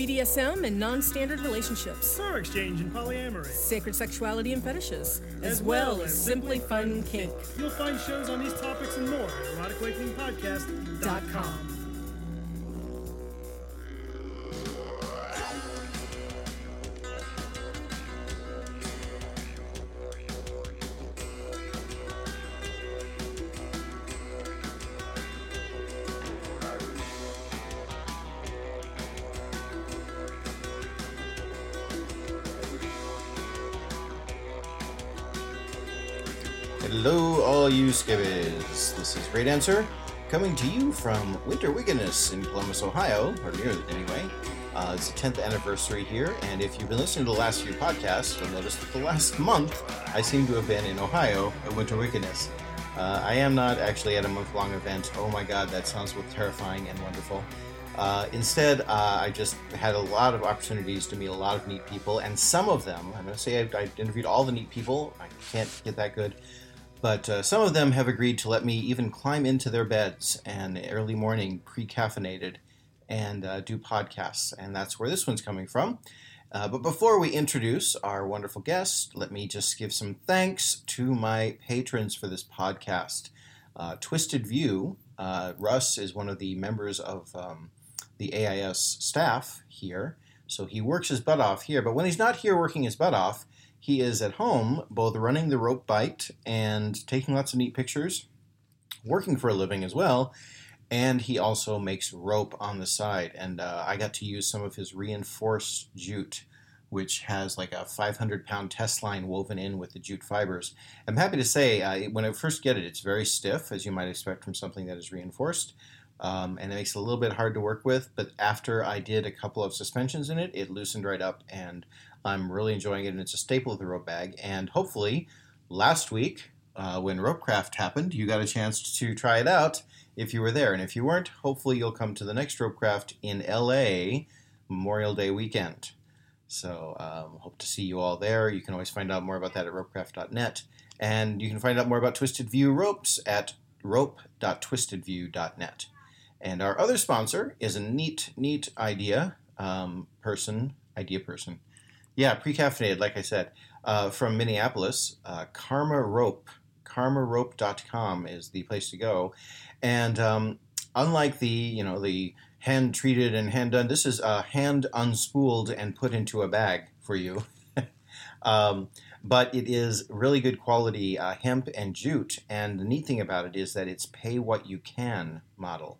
BDSM and non standard relationships, Star exchange and polyamory, sacred sexuality and fetishes, as well as simply fun kink. You'll find shows on these topics and more at eroticawakeningpodcast.com. This is Graydancer, coming to you from Winter Wickedness in Columbus, Ohio, or near it anyway. Uh, it's the 10th anniversary here, and if you've been listening to the last few podcasts, you'll notice that the last month I seem to have been in Ohio at Winter Wickedness. Uh, I am not actually at a month long event. Oh my god, that sounds both terrifying and wonderful. Uh, instead, uh, I just had a lot of opportunities to meet a lot of neat people, and some of them, I'm going to say I, I interviewed all the neat people, I can't get that good, but uh, some of them have agreed to let me even climb into their beds and early morning, pre caffeinated, and uh, do podcasts. And that's where this one's coming from. Uh, but before we introduce our wonderful guest, let me just give some thanks to my patrons for this podcast. Uh, Twisted View, uh, Russ is one of the members of um, the AIS staff here. So he works his butt off here. But when he's not here working his butt off, he is at home, both running the rope bite and taking lots of neat pictures, working for a living as well. And he also makes rope on the side. And uh, I got to use some of his reinforced jute, which has like a 500 pound test line woven in with the jute fibers. I'm happy to say, uh, when I first get it, it's very stiff, as you might expect from something that is reinforced. Um, and it makes it a little bit hard to work with. But after I did a couple of suspensions in it, it loosened right up, and I'm really enjoying it. And it's a staple of the rope bag. And hopefully, last week uh, when Ropecraft happened, you got a chance to try it out if you were there. And if you weren't, hopefully you'll come to the next Ropecraft in LA Memorial Day weekend. So um, hope to see you all there. You can always find out more about that at ropecraft.net. And you can find out more about Twisted View Ropes at rope.twistedview.net. And our other sponsor is a neat, neat idea um, person, idea person. Yeah, pre-caffeinated, like I said, uh, from Minneapolis. Uh, Karma Rope, karmarope.com is the place to go. And um, unlike the, you know, the hand treated and hand done, this is uh, hand unspooled and put into a bag for you. um, but it is really good quality uh, hemp and jute. And the neat thing about it is that it's pay what you can model.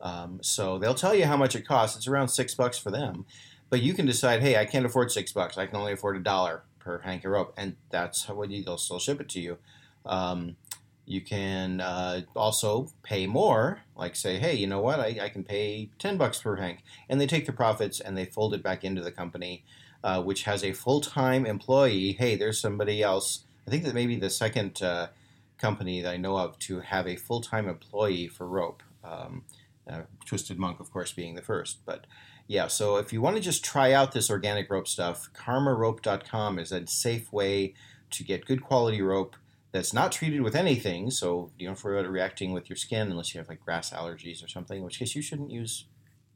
Um, so they'll tell you how much it costs. It's around six bucks for them, but you can decide, hey, I can't afford six bucks. I can only afford a dollar per hank of rope, and that's how you, they'll still ship it to you. Um, you can uh, also pay more, like say, hey, you know what? I, I, can pay ten bucks per hank, and they take the profits and they fold it back into the company, uh, which has a full time employee. Hey, there's somebody else. I think that maybe the second uh, company that I know of to have a full time employee for rope. Um, uh, Twisted Monk, of course, being the first. But yeah, so if you want to just try out this organic rope stuff, karmarope.com is a safe way to get good quality rope that's not treated with anything. So you don't worry about it reacting with your skin unless you have like grass allergies or something, in which case you shouldn't use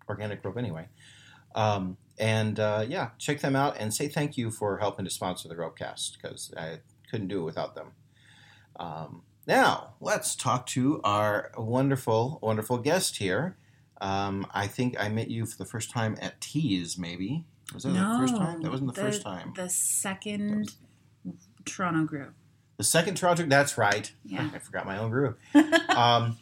organic rope anyway. Um, and uh, yeah, check them out and say thank you for helping to sponsor the Ropecast because I couldn't do it without them. Um, now, let's talk to our wonderful, wonderful guest here. Um, I think I met you for the first time at Tease, maybe. Was that no, the first time? That wasn't the, the first time. The second Toronto Brew. The second Toronto, that's right. Yeah. I forgot my own brew. um,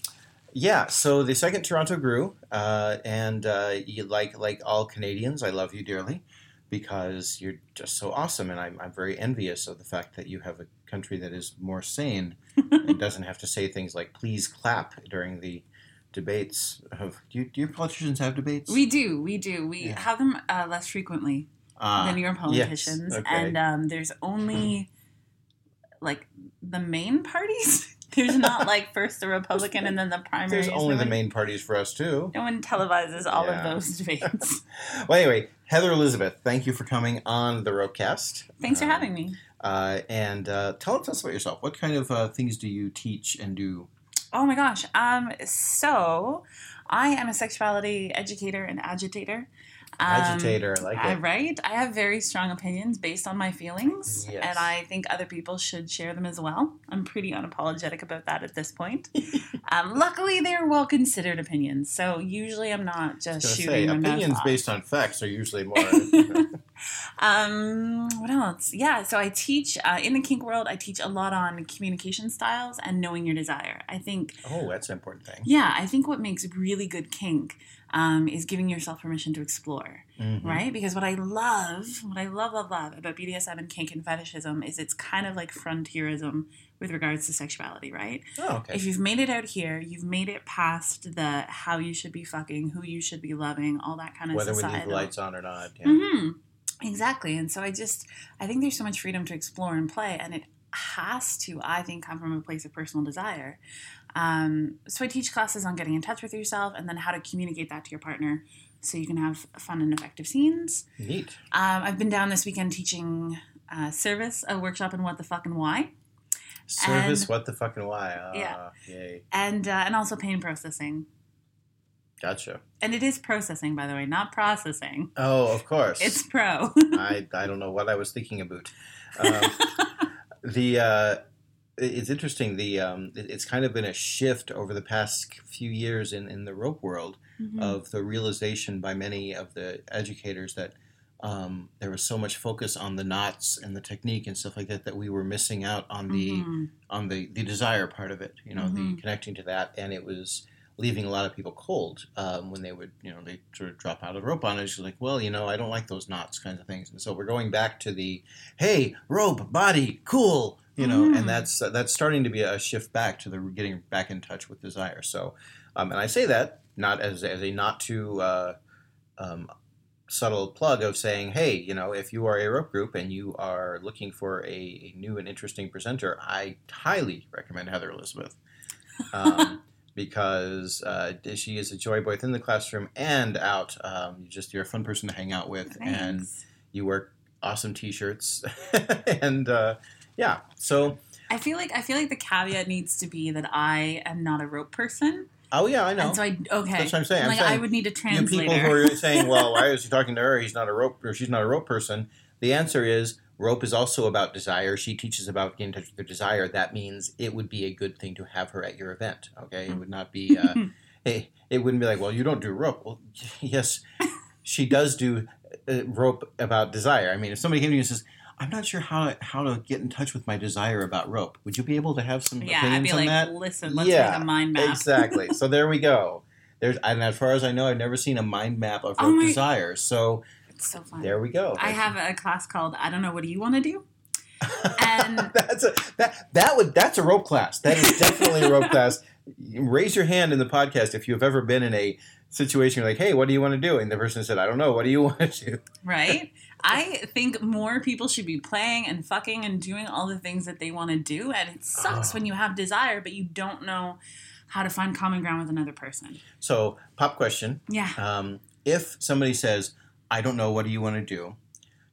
yeah, so the second Toronto Brew, uh, and uh, you, like like all Canadians, I love you dearly because you're just so awesome, and I'm, I'm very envious of the fact that you have a country that is more sane and doesn't have to say things like "please clap" during the debates. Of do, you, do your politicians have debates? We do, we do. We Yeah. have them uh, less frequently Ah, than your yes, politicians, okay. and um, there's only like the main parties. There's not like first the Republican and then the primary. There's only the main parties for us too. No one televises all Yeah. of those debates. Well, anyway, Heather Elizabeth, thank you for coming on the Ropecast. Thanks for Um, having me. Uh, and uh, tell us about yourself. What kind of uh, things do you teach and do? Oh my gosh. Um, so I am a sexuality educator and agitator. Um, Agitator, I like I, it. right? I have very strong opinions based on my feelings, Yes. and I think other people should share them as well. I'm pretty unapologetic about that at this point. um, luckily, they're well considered opinions, so usually I'm not just shooting say, opinions based on facts are usually more. Um, what else? Yeah, so I teach uh, in the kink world. I teach a lot on communication styles and knowing your desire. I think oh, that's an important thing. Yeah, I think what makes really good kink um, is giving yourself permission to explore, Mhm. right? Because what I love, what I love, love, love about BDSM and kink and fetishism is it's kind of like frontierism with regards to sexuality, right? Oh, okay. If you've made it out here, you've made it past the how you should be fucking, who you should be loving, all that kind of Whether we leave the lights on or not. Yeah. hmm Exactly. And so I just, I think there's so much freedom to explore and play, and it has to, I think, come from a place of personal desire. Um, so I teach classes on getting in touch with yourself and then how to communicate that to your partner so you can have fun and effective scenes. Neat. Um, I've been down this weekend teaching uh, service, a workshop in what the fuck and why, Service, And- what the fucking why? Ah, Yeah. Yay. and uh, and also pain processing. Gotcha. And it is processing, by the way, not processing. Oh, of course. It's pro. I, I don't know what I was thinking about. Um, the uh, it's interesting. The um, it's kind of been a shift over the past few years in, in the rope world Mhm. of the realization by many of the educators that um, there was so much focus on the knots and the technique and stuff like that that we were missing out on the Mhm. on the the desire part of it. You know, the Mhm. connecting to that, and it was leaving a lot of people cold um, when they would you know they sort of drop out of the rope on it. It's just like, well, you know, I don't like those knots kinds of things, and so we're going back to the hey rope body cool. You know, Mhm. and that's uh, that's starting to be a shift back to the getting back in touch with desire. So, um, and I say that not as as a not too uh, um, subtle plug of saying, hey, you know, if you are a rope group and you are looking for a, a new and interesting presenter, I highly recommend Heather Elizabeth. Um, because uh, she is a joy both in the classroom and out. Um, you just you're a fun person to hang out with, and you wear awesome T-shirts, and uh, yeah. So, I feel like I feel like the caveat needs to be that I am not a rope person, oh yeah, I know. and so I okay. That's what I'm saying. I'm like saying I would need a you translator. people who are saying, "Well, why is he talking to her? He's not a rope, or she's not a rope person." The answer is, rope is also about desire. She teaches about getting in touch with your desire. That means it would be a good thing to have her at your event. Okay, it would not be. Uh, hey, it wouldn't be like, "Well, you don't do rope." Well, yes, she does do uh, rope about desire. I mean, if somebody came to you and says. I'm not sure how to, how to get in touch with my desire about rope. Would you be able to have some yeah, I'd opinions be on like, that? listen, let's Yeah, make a mind map. Exactly. so there we go. There's, and as far as I know, I've never seen a mind map of Oh rope my- desire. So It's so fun. there we go. I have a class called I don't know what do you want to do, and that's a that that would that's a rope class. That is definitely a rope class. Raise your hand in the podcast if you've ever been in a situation like, "Hey, what do you want to do?" And the person said, "I don't know. What do you want to do?" right. I think more people should be playing and fucking and doing all the things that they want to do, and it sucks Oh. when you have desire but you don't know how to find common ground with another person. So, pop question: Yeah. um, If somebody says, "I don't know. What do you want to do?"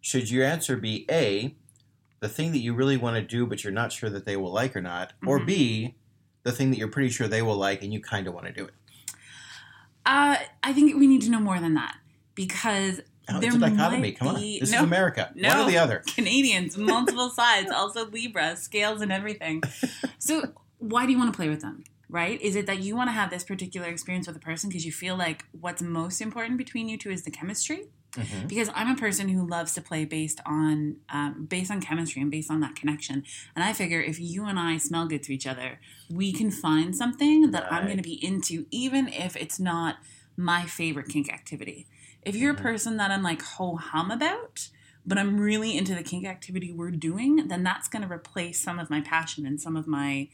Should your answer be A, the thing that you really want to do, but you're not sure that they will like or not, or Mhm. B, the thing that you're pretty sure they will like and you kind of want to do it? Uh, I think we need to know more than that because Oh, there it's a dichotomy. Come on, be- this no, is America. no. One or the other. Canadians, multiple sides, also Libra, scales and everything. So, why do you want to play with them? Right? Is it that you want to have this particular experience with a person because you feel like what's most important between you two is the chemistry? Mhm. Because I'm a person who loves to play based on um, based on chemistry and based on that connection. And I figure if you and I smell good to each other, we can find something that I'm going to be into, even if it's not my favorite kink activity. If you're Mhm. a person that I'm like ho hum about, but I'm really into the kink activity we're doing, then that's going to replace some of my passion and some of my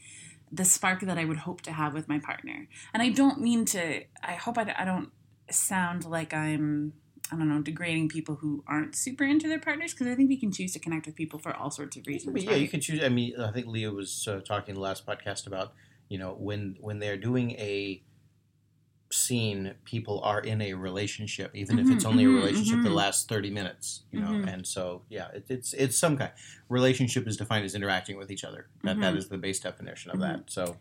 the spark that I would hope to have with my partner. And I don't mean to. I hope I, I don't sound like I'm. I don't know, degrading people who aren't super into their partners because I think we can choose to connect with people for all sorts of reasons. Yeah, right? you can choose. I mean, I think Leah was uh, talking in the last podcast about you know when when they're doing a scene, people are in a relationship, even if it's Mhm, only a mhm, relationship that mhm. lasts thirty minutes. You know, Mhm. and so yeah, it, it's it's some kind. Relationship is defined as interacting with each other. That that Mhm. is the base definition of that. So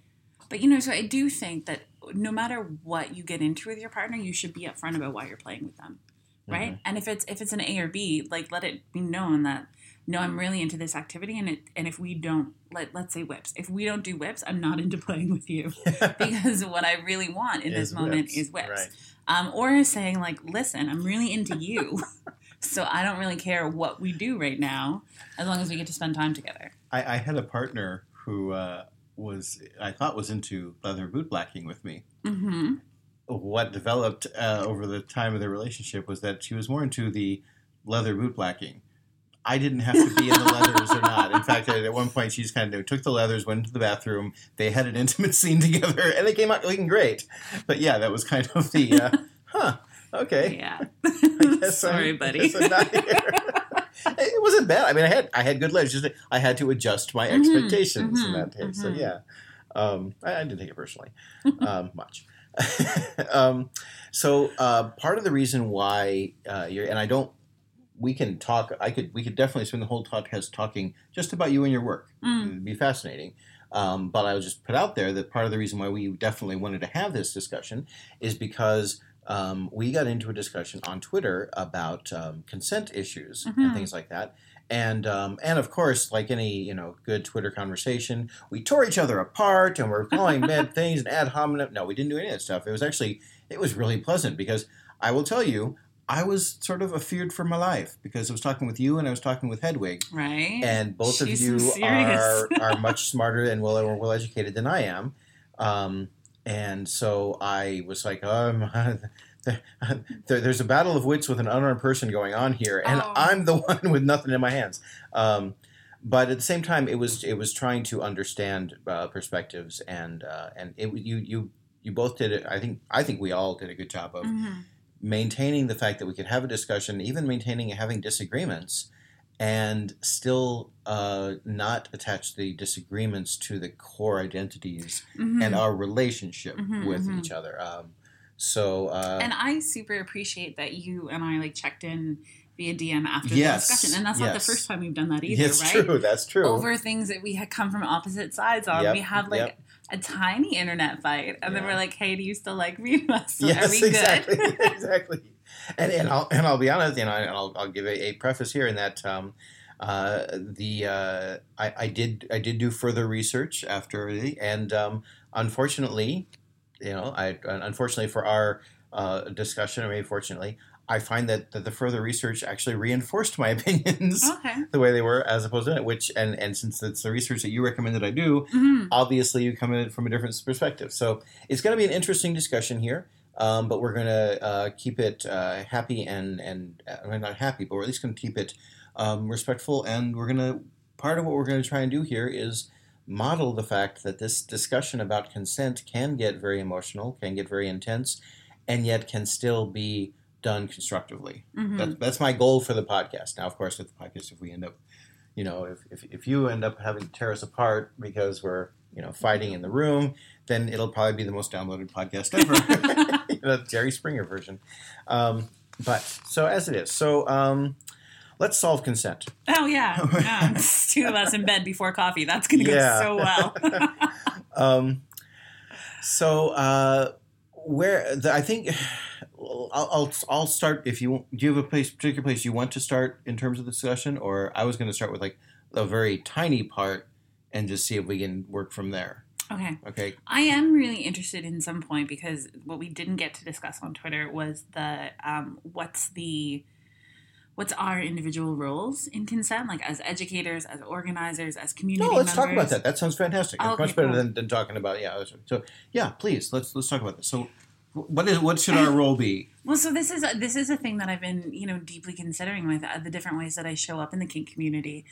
But you know, so I do think that no matter what you get into with your partner, you should be upfront about why you're playing with them. Right? And if it's if it's an A or B, like let it be known that no, I'm really into this activity, and it and if we don't let let's say whips, if we don't do whips, I'm not into playing with you because what I really want in this moment whips, is whips. right. Um, or saying like, listen, I'm really into you, so I don't really care what we do right now, as long as we get to spend time together. I, I had a partner who uh, was I thought was into leather boot blacking with me. Mm-hmm. What developed uh, over the time of the relationship was that she was more into the leather boot blacking. I didn't have to be in the leathers or not. In fact, at one point, she just kind of took the leathers, went into the bathroom. They had an intimate scene together, and they came out looking great. But yeah, that was kind of the, uh, huh, okay. Yeah. Guess Sorry, I'm- buddy. I'm not here. it wasn't bad. I mean, I had I had good legs. Just I had to adjust my Mhm, expectations in mhm, that case. So mhm. yeah, um, I, I didn't take it personally um, much. um, so uh, part of the reason why uh, you're and I don't. We can talk. I could. We could definitely spend the whole podcast talking just about you and your work. Mm. It'd be fascinating. Um, but I'll just put out there that part of the reason why we definitely wanted to have this discussion is because um, we got into a discussion on Twitter about um, consent issues and Mhm. things like that. And um, and of course, like any you know good Twitter conversation, we tore each other apart and we're calling bad things and ad hominem. No, we didn't do any of that stuff. It was actually it was really pleasant because I will tell you, I was sort of afeared for my life because I was talking with you and I was talking with Hedwig, Right. and both of you so are are much smarter and well well educated than I am. Um, and so I was like, um, there, there's a battle of wits with an unarmed person going on here, and Oh. I'm the one with nothing in my hands. Um, but at the same time, it was it was trying to understand uh, perspectives, and uh, and it you you you both did it. I think I think we all did a good job of Mhm. maintaining the fact that we could have a discussion, even maintaining and having disagreements, and still uh, not attach the disagreements to the core identities Mhm. and our relationship Mhm, with mhm. each other. Um, so, uh, and I super appreciate that you and I like checked in via DM after Yes, the discussion, and that's not the first time we've done that either, it's right? true. That's true. Over things that we had come from opposite sides on. Yep, we had like yep. a tiny internet fight, and then we're like, "Hey, do you still like me? So yes, are we good?" exactly, exactly. And and I'll and I'll be honest, you know, and I'll I'll give a, a preface here in that um, uh, the uh, I, I did I did do further research after the and um, unfortunately, you know, I unfortunately for our uh, discussion, or maybe fortunately, I find that, that the further research actually reinforced my opinions Okay. the way they were as opposed to it, which and and since it's the research that you recommended I do, Mhm. obviously you come at it from a different perspective. So it's going to be an interesting discussion here, um, but we're going to uh, keep it uh, happy and and uh, not happy, but we're at least going to keep it um, respectful. And we're going to part of what we're going to try and do here is model the fact that this discussion about consent can get very emotional, can get very intense, and yet can still be done constructively. Mhm. That, that's my goal for the podcast. Now, of course, with the podcast, if we end up, you know, if, if, if you end up having to tear us apart because we're, you know, fighting in the room, then it'll probably be the most downloaded podcast ever. you know, Jerry Springer version. Um, but so as it is, so um, let's solve consent. Oh yeah, yeah. Two of us in bed before coffee. That's gonna Yeah. go so well. Um, so uh, where the, I think I'll, I'll I'll start. If you do, you have a place particular place you want to start in terms of the discussion, or I was going to start with like a very tiny part and just see if we can work from there. okay. Okay. I am really interested in some point because what we didn't get to discuss on Twitter was the um, what's the what's our individual roles in consent, like as educators, as organizers, as community. No, let's talk about that. That sounds fantastic. It's Okay, much better cool. than, than talking about yeah. So yeah, please let's let's talk about this. So what is what should our role be? Well, so this is a, this is a thing that I've been you know deeply considering with uh, the different ways that I show up in the kink community,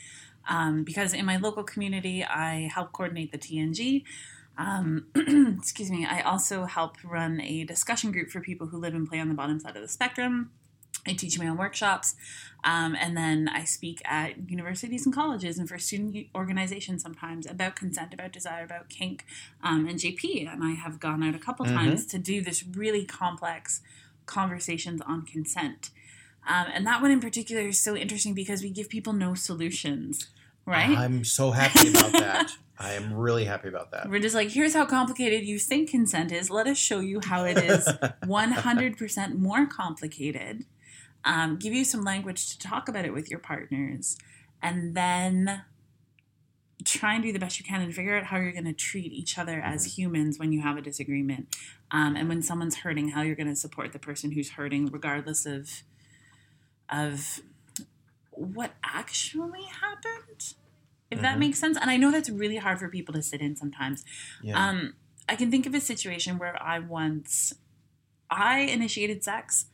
um, because in my local community I help coordinate the TNG. Um, excuse me. I also help run a discussion group for people who live and play on the bottom side of the spectrum. I teach my own workshops, um, and then I speak at universities and colleges and for student organizations sometimes about consent, about desire, about kink, um, and JP. And I have gone out a couple Mhm. times to do this really complex conversations on consent. Um, and that one in particular is so interesting because we give people no solutions, right? I'm so happy about that. I am really happy about that. We're just like, here's how complicated you think consent is. Let us show you how it is 100% more complicated. Um, give you some language to talk about it with your partners, and then try and do the best you can and figure out how you're going to treat each other as humans when you have a disagreement. Um, and when someone's hurting, how you're going to support the person who's hurting, regardless of of what actually happened. If that Mhm. makes sense. And I know that's really hard for people to sit in sometimes. Yeah. Um, I can think of a situation where I once I initiated sex.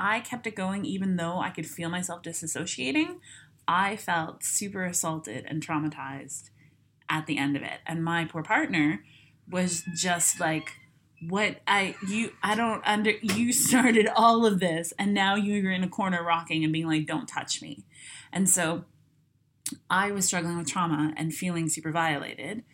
I kept it going even though I could feel myself disassociating. I felt super assaulted and traumatized at the end of it. And my poor partner was just like, what I you I don't under you started all of this and now you're in a corner rocking and being like, don't touch me. And so I was struggling with trauma and feeling super violated.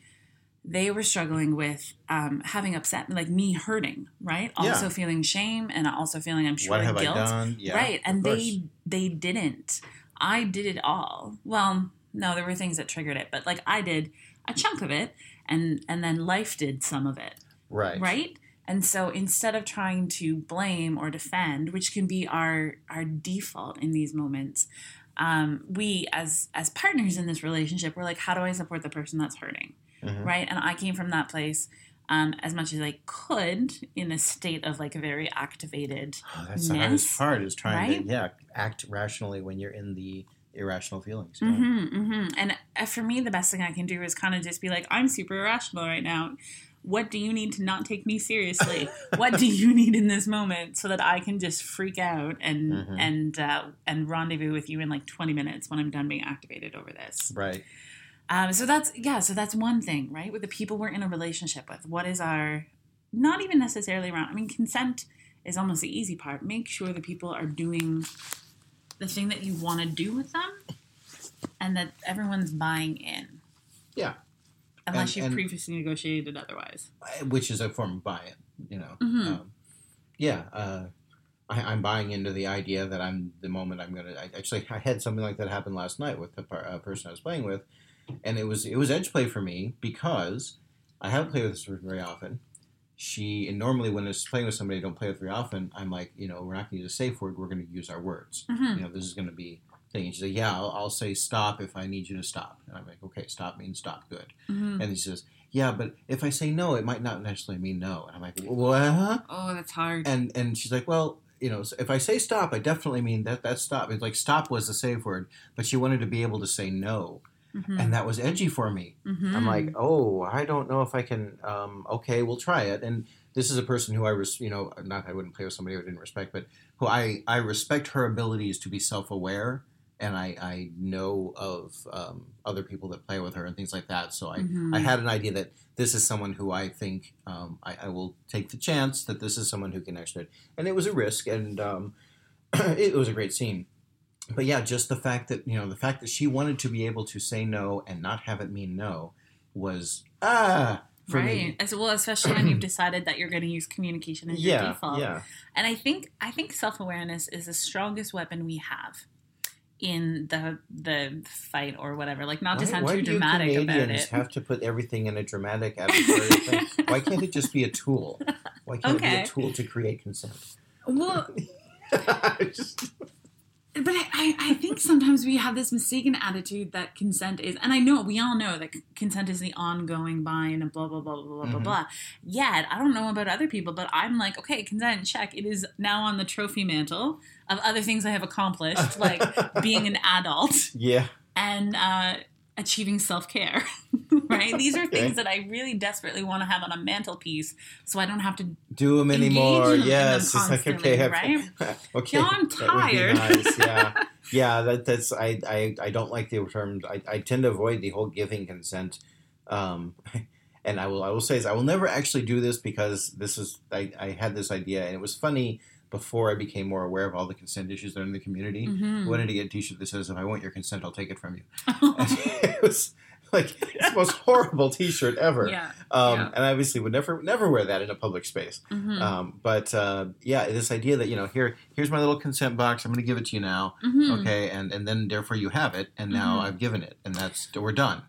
They were struggling with um, having upset, like me hurting, right? Yeah. Also feeling shame and also feeling, I'm sure, what have guilt. I done? Yeah, right. And they they didn't. I did it all. Well, no, there were things that triggered it, but like I did a chunk of it, and and then life did some of it right, right and so instead of trying to blame or defend which can be our our default in these moments um, we as as partners in this relationship we're like how do i support the person that's hurting Mhm. right and i came from that place um, as much as i could in a state of like a very activated Oh, that's the hardest part is trying right? to yeah act rationally when you're in the irrational feelings. yeah. hmm hmm And uh, for me, the best thing I can do is kind of just be like, I'm super irrational right now. What do you need to not take me seriously? what do you need in this moment so that I can just freak out and Mhm. and uh, and rendezvous with you in like 20 minutes when I'm done being activated over this? Right. Um, so that's yeah. So that's one thing, right? With the people we're in a relationship with, what is our not even necessarily around. I mean, consent is almost the easy part. Make sure the people are doing the thing that you want to do with them, and that everyone's buying in. Yeah. Unless you've previously negotiated otherwise. Which is a form of buy-in. You know. Mhm. Um, yeah. Uh, I, I'm buying into the idea that I'm the moment I'm gonna. Actually, I had something like that happen last night with the par- uh, person I was playing with, and it was it was edge play for me because I haven't played with this person very often. She and normally when it's playing with somebody I don't play with very often, I'm like, you know, we're not going to use a safe word. We're going to use our words. Mhm. You know, this is going to be thing. And she's like, yeah, I'll, I'll say stop if I need you to stop. And I'm like, okay, stop means stop. Good. Mhm. And he says, yeah, but if I say no, it might not necessarily mean no. And I'm like, what? Oh, that's hard. And and she's like, well, you know, if I say stop, I definitely mean that That stop. It's like stop was the safe word, but she wanted to be able to say no, Mhm. and that was edgy for me. Mhm. I'm like, oh, I don't know if I can. Um, okay, we'll try it. And this is a person who I, res- you know, not I wouldn't play with somebody I didn't respect, but who I I respect her abilities to be self aware, and I I know of um, other people that play with her and things like that. So I Mhm. I had an idea that this is someone who I think um, I, I will take the chance that this is someone who can actually, and it was a risk, and um, it was a great scene. But yeah, just the fact that you know the fact that she wanted to be able to say no and not have it mean no was ah for right. me. As well, especially when you've decided that you're going to use communication as your default. yeah, And I think I think self awareness is the strongest weapon we have in the the fight or whatever. Like not to why, sound too dramatic about Canadians it. have to put everything in a dramatic adversarial thing? Why can't it just be a tool? Why can't it be Okay. a tool to create consent? well, Just- but I, I, think sometimes we have this mistaken attitude that consent is, and I know we all know that consent is the ongoing buy-in and blah blah blah blah blah blah Mhm. blah. Yet I don't know about other people, but I'm like, okay, consent check. It is now on the trophy mantle of other things I have accomplished, like being an adult yeah, and uh, achieving self care. right? These are Okay. things that I really desperately want to have on a mantelpiece, so I don't have to. do them anymore. them Yes, it's like okay, right? okay. Now I'm that would be tired. nice, Yeah, yeah. That, that's I, I I don't like the term. I, I tend to avoid the whole giving consent. Um, and I will I will say this. I will never actually do this because this is I, I had this idea and it was funny before I became more aware of all the consent issues that are in the community. Mhm. I wanted to get a T-shirt that says, "If I want your consent, I'll take it from you." It was like it's the most horrible T-shirt ever. yeah. Um, yeah. And I obviously would never never wear that in a public space. Mhm. Um, but uh, yeah, this idea that you know here here's my little consent box. I'm going to give it to you now, Mhm. okay, and and then therefore you have it, and now Mhm. I've given it, and that's we're done.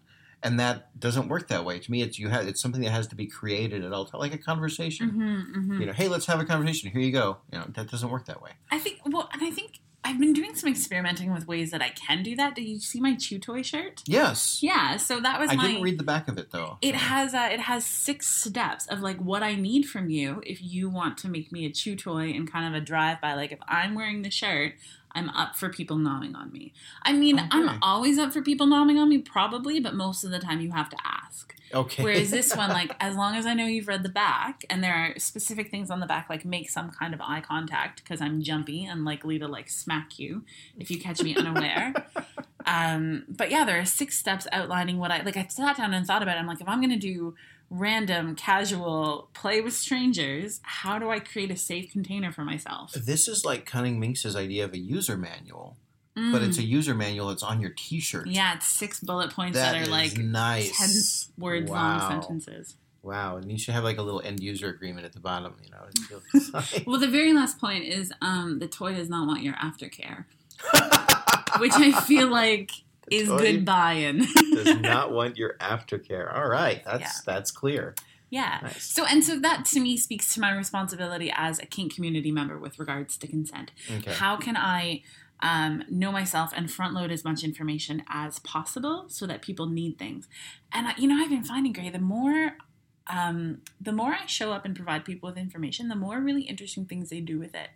And that doesn't work that way. To me, it's you have it's something that has to be created at all time, like a conversation. Mhm, mhm. You know, hey, let's have a conversation. Here you go. You know, that doesn't work that way. I think well, and I think I've been doing some experimenting with ways that I can do that. Did you see my Chew Toy shirt? Yes. Yeah, so that was I my. didn't read the back of it though. It has uh, it has six steps of like what I need from you if you want to make me a chew toy and kind of a drive by. Like if I'm wearing the shirt, I'm up for people gnawing on me. I mean, Okay. I'm always up for people gnawing on me, probably, but most of the time you have to ask. Okay. Whereas this one, like, as long as I know you've read the back, and there are specific things on the back, like make some kind of eye contact because I'm jumpy and likely to like smack you if you catch me unaware. um, but yeah, there are six steps outlining what I like. I sat down and thought about it. I'm like, if I'm gonna do random, casual play with strangers, how do I create a safe container for myself? This is like Cunning Minx's idea of a user manual, but it's a user manual that's on your T-shirt. Mm. yeah, it's six bullet points That that, are like nice. ten words Wow. long sentences. Wow, and you should have like a little end user agreement at the bottom. You know. Well, the very last point is um, the toy does not want your aftercare, which I feel like is good buy-in. Does not want your aftercare. All right, that's Yeah. that's clear. yeah. Nice. So and so that to me speaks to my responsibility as a kink community member with regards to consent. Okay. How can I um, know myself and front load as much information as possible so that people need things? And I, you know, I've been finding Gray the more. Um, the more I show up and provide people with information, the more really interesting things they do with it.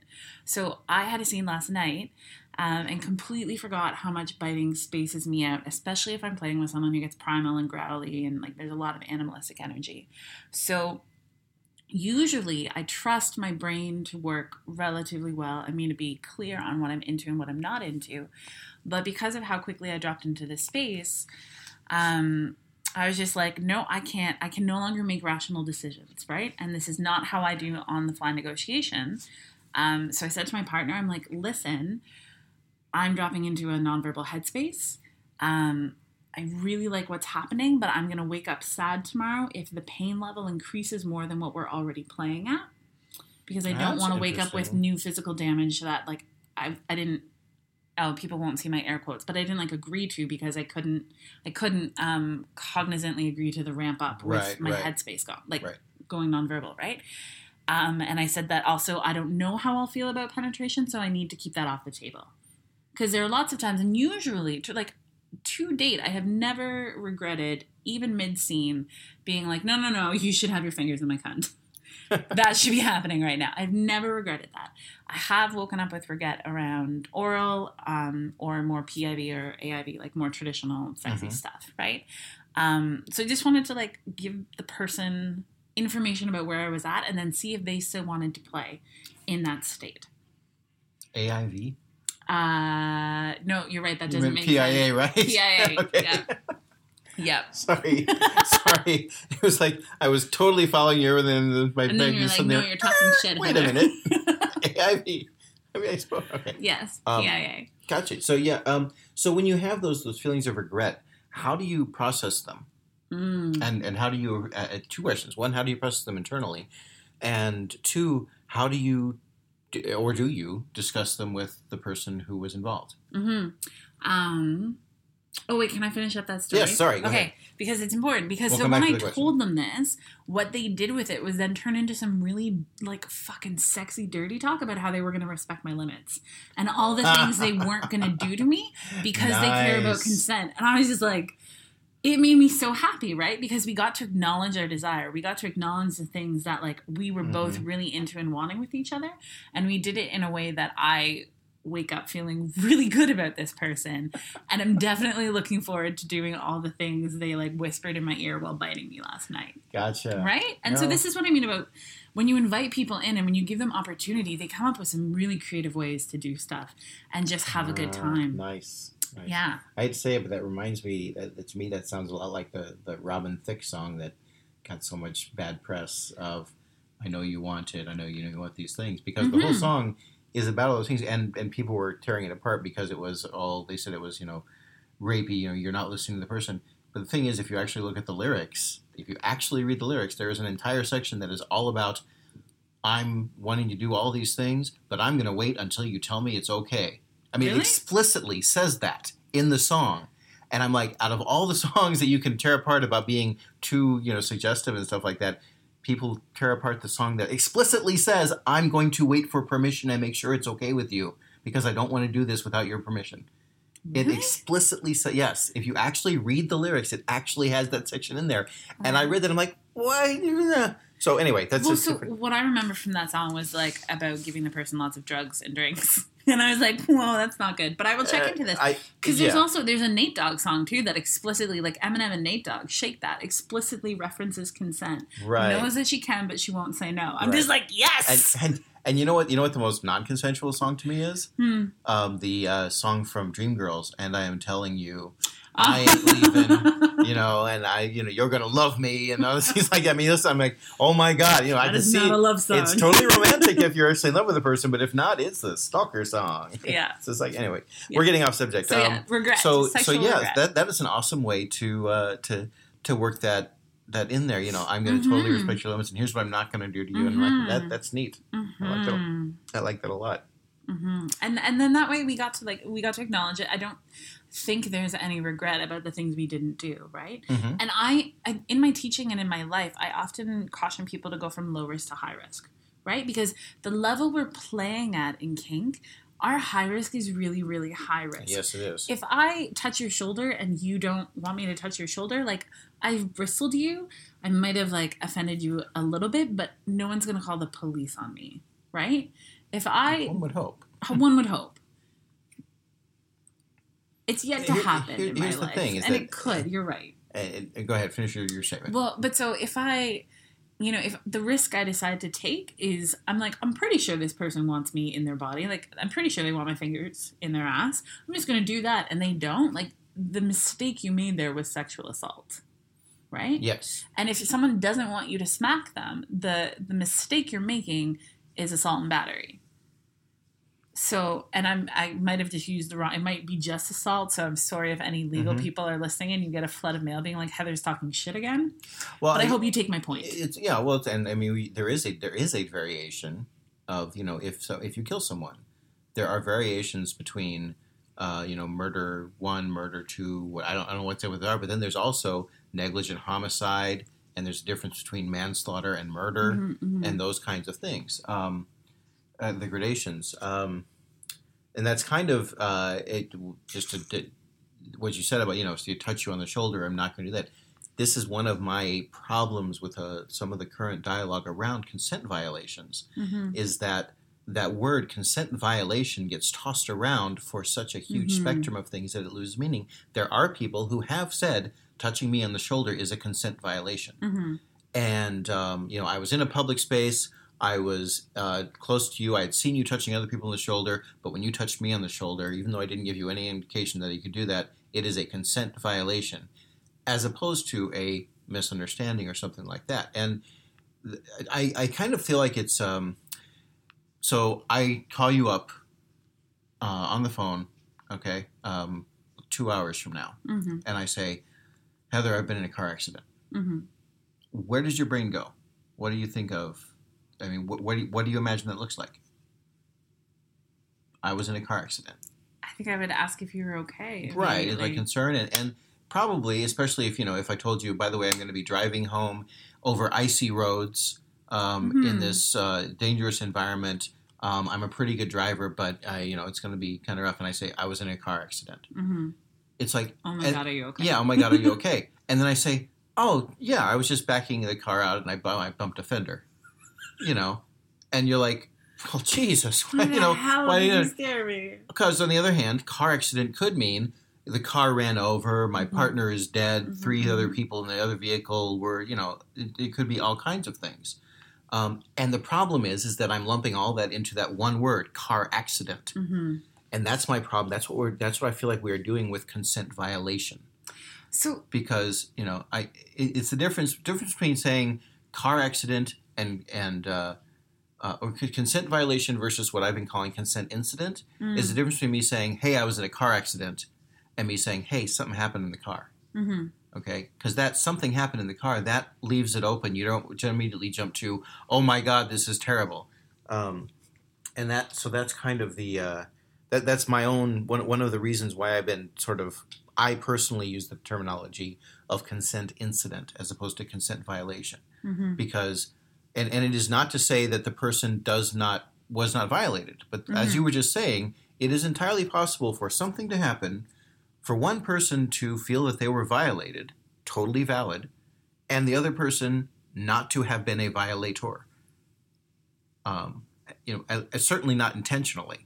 So I had a scene last night um, and completely forgot how much biting spaces me out, especially if I'm playing with someone who gets primal and growly and like there's a lot of animalistic energy. So usually I trust my brain to work relatively well. I mean, to be clear on what I'm into and what I'm not into. But because of how quickly I dropped into this space, um, I was just like, no, I can't. I can no longer make rational decisions, right? And this is not how I do on the fly negotiation. Um, so I said to my partner, I'm like, listen, I'm dropping into a nonverbal headspace. Um, I really like what's happening, but I'm going to wake up sad tomorrow if the pain level increases more than what we're already playing at. Because I don't want to wake up with new physical damage that, like, I, I didn't. Oh, people won't see my air quotes, but I didn't like agree to because I couldn't. I couldn't um, cognizantly agree to the ramp up with Right, my right. headspace go, like Right. going nonverbal, right? Um, and I said that also I don't know how I'll feel about penetration, so I need to keep that off the table. Because there are lots of times, and usually, to, like to date, I have never regretted, even mid scene, being like, no, no, no, you should have your fingers in my cunt. that should be happening right now. I've never regretted that. I have woken up with regret around oral um, or more PIV or AIV, like more traditional sexy Mhm. stuff, right? Um, so I just wanted to like give the person information about where I was at and then see if they still wanted to play in that state. AIV. Uh, no, you're right. That doesn't make PIA, sense. right? PIA, okay. yeah. Yep. Sorry, sorry. It was like I was totally following you, and then my And then brain you're was like, something. no, you're talking shit. Wait a minute. AIV. I mean, I spoke. Okay. yes, Um, PIA. Gotcha. So yeah. Um. So when you have those those feelings of regret, how do you process them? Mm. And and how do you? Uh, uh, two questions. One, how do you process them internally? And two, how do you, d- or do you discuss them with the person who was involved? Mm-hmm. Um. Oh wait, can I finish up that story? Yes, sorry, go okay, ahead. because it's important. Because We'll so when I the told them this, what they did with it was then turn into some really like fucking sexy, dirty talk about how they were going to respect my limits and all the things they weren't going to do to me because they care about consent. And I was just like, it made me so happy, right? Because we got to acknowledge our desire. We got to acknowledge the things that like we were both Mm-hmm. really into and wanting with each other, and we did it in a way that I wake up feeling really good about this person and i'm definitely looking forward to doing all the things they like whispered in my ear while biting me last night Gotcha. right and so this is what i mean about when you invite people in and when you give them opportunity they come up with some really creative ways to do stuff and just have a good Ah, time nice. Nice. yeah I'd say it, but that reminds me that, that to me that sounds a lot like the the Robin Thicke song that got so much bad press of "I know you want it, I know you know you want these things" because the whole Mhm. song is about all those things, and and people were tearing it apart because it was all they said it was you know rapey, you know you're not listening to the person. But the thing is, if you actually look at the lyrics, if you actually read the lyrics, there is an entire section that is all about I'm wanting to do all these things, but I'm going to wait until you tell me it's okay. I mean, it Really? explicitly says that in the song. And I'm like, out of all the songs that you can tear apart about being too, you know, suggestive and stuff like that, people tear apart the song that explicitly says, I'm going to wait for permission and make sure it's okay with you because I don't want to do this without your permission. It Really? explicitly says yes. If you actually read the lyrics, it actually has that section in there. And I read that, I'm like, why? So anyway, that's well, just so different. what I remember from that song was like about giving the person lots of drugs and drinks, and I was like, "Whoa, that's not good." But I will check Uh, into this because there's yeah. also there's a Nate Dogg song too that explicitly, like Eminem and Nate Dogg, "Shake That," explicitly references consent. Right. Knows that she can, but she won't say no. I'm Right. just like, yes. and and you know what? You know what the most non-consensual song to me is? Hmm. Um, the uh, song from Dreamgirls, and I am telling you. I ain't leaving. you know, and I, you know, you're gonna love me, and this things like. I mean, this, I'm like, oh my god, you know, I That can is see not a love song. it's totally romantic if you're actually in love with a person, but if not, it's the stalker song. Yeah. so it's like anyway, Yeah. we're getting off subject. So yeah, regret. so so yeah, regret. that that is an awesome way to uh, to to work that that in there. You know, I'm going to totally Mhm. respect your limits, and here's what I'm not going to do to you, and Mhm. like, that that's neat. I like that. Mhm. I like that a lot. hmm And and then that way we got to like we got to acknowledge it. I don't think there's any regret about the things we didn't do, right? Mhm. And I, I in my teaching and in my life, I often caution people to go from low risk to high risk, right? Because the level we're playing at in kink, our high risk is really really high risk. Yes, it is. If I touch your shoulder and you don't want me to touch your shoulder, like I've bristled you, I might have like offended you a little bit, but no one's gonna call the police on me, right? If I One would hope. one would hope. It's yet to Here- happen here- in my life, thing, and that- it could. You're right. And, and go ahead, finish your, your statement. Well, but so if I, you know, if the risk I decide to take is, I'm like, I'm pretty sure this person wants me in their body. Like, I'm pretty sure they want my fingers in their ass. I'm just going to do that, and they don't. Like, the mistake you made there was sexual assault, right? yes. And if someone doesn't want you to smack them, the the mistake you're making is assault and battery. So, and I'm I might have just used the wrong. It might be just assault. So I'm sorry if any legal Mhm. people are listening and you get a flood of mail being like Heather's talking shit again. Well, But I hope you take my point. it's yeah. Well, it's, and I mean, we, there is a there is a variation of you know if so if you kill someone, there are variations between uh, you know murder one, murder two. What I don't I don't know what they are, but then there's also negligent homicide, and there's a difference between manslaughter and murder. Mhm, mhm. and those kinds of things. Um, uh, the gradations, um, and that's kind of uh, it. Just to, to what you said about you know, so you touch you on the shoulder. I'm not going to do that. This is one of my problems with uh, some of the current dialogue around consent violations. Mhm. Is that that word consent violation gets tossed around for such a huge Mhm. spectrum of things that it loses meaning. There are people who have said touching me on the shoulder is a consent violation Mhm. and um, you know i was in a public space i was uh, close to you i had seen you touching other people on the shoulder but when you touched me on the shoulder even though i didn't give you any indication that you could do that it is a consent violation as opposed to a misunderstanding or something like that and i, I kind of feel like it's um, so i call you up uh, on the phone okay um, two hours from now Mhm. and i say heather i've been in a car accident Mhm. where does your brain go? What do you think of? I mean, what, what, do, you, what do you imagine that looks like? I was in a car accident. I think I would ask if you were okay. Right. Is my concern. And, and probably, especially if, you know, if I told you, by the way, I'm going to be driving home over icy roads um, in Mhm. this uh, dangerous environment. Um, I'm a pretty good driver, but, I, you know, it's going to be kind of rough. And I say, I was in a car accident. Mhm. It's like, Oh my And- god, are you okay? yeah, oh my God, are you okay? and then I say, oh, yeah, I was just backing the car out and I, I bumped a fender, you know? And you're like, well, Jesus, why, you know, How why, did you scare me? because on the other hand, car accident could mean the car ran over, my Mhm. partner is dead, Mhm, three other mhm. people in the other vehicle were, you know, it, it could be all kinds of things. Um, and the problem is, is that I'm lumping all that into that one word, car accident, hmm and that's my problem. That's what we're. That's what I feel like we are doing with consent violation So because you know I it- it's the difference difference between saying car accident and and uh, uh, or consent violation versus what I've been calling consent incident mm, is the difference between me saying hey I was in a car accident and me saying hey something happened in the car. Mhm. okay? Because that something happened in the car that leaves it open. You don't immediately jump to oh my god this is terrible. Um, and that so that's kind of the uh, that that's my own one one of the reasons why I've been sort of I personally use the terminology of consent incident as opposed to consent violation. Mhm. because and and it is not to say that the person does not was not violated but as Mhm. you were just saying it is entirely possible for something to happen, for one person to feel that they were violated, totally valid, and the other person not to have been a violator. Um, you know, uh, certainly not intentionally.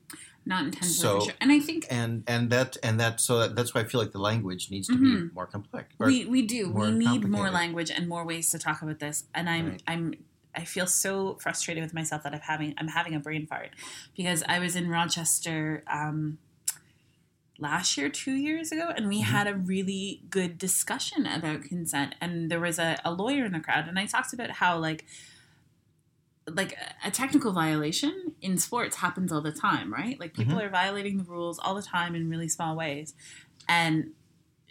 Not intentionally, So-. And I think and and that and that so that, that's why I feel like the language needs to be more complex. We we do we need more language and more ways to talk about this and i'm Right. i'm i feel so frustrated with myself that i'm having i'm having a brain fart because i was in rochester um last year two years ago and we Mm-hmm. had a really good discussion about consent and there was a, a lawyer in the crowd and i talked about how like like a technical violation in sports happens all the time right like people Mm-hmm. are violating the rules all the time in really small ways and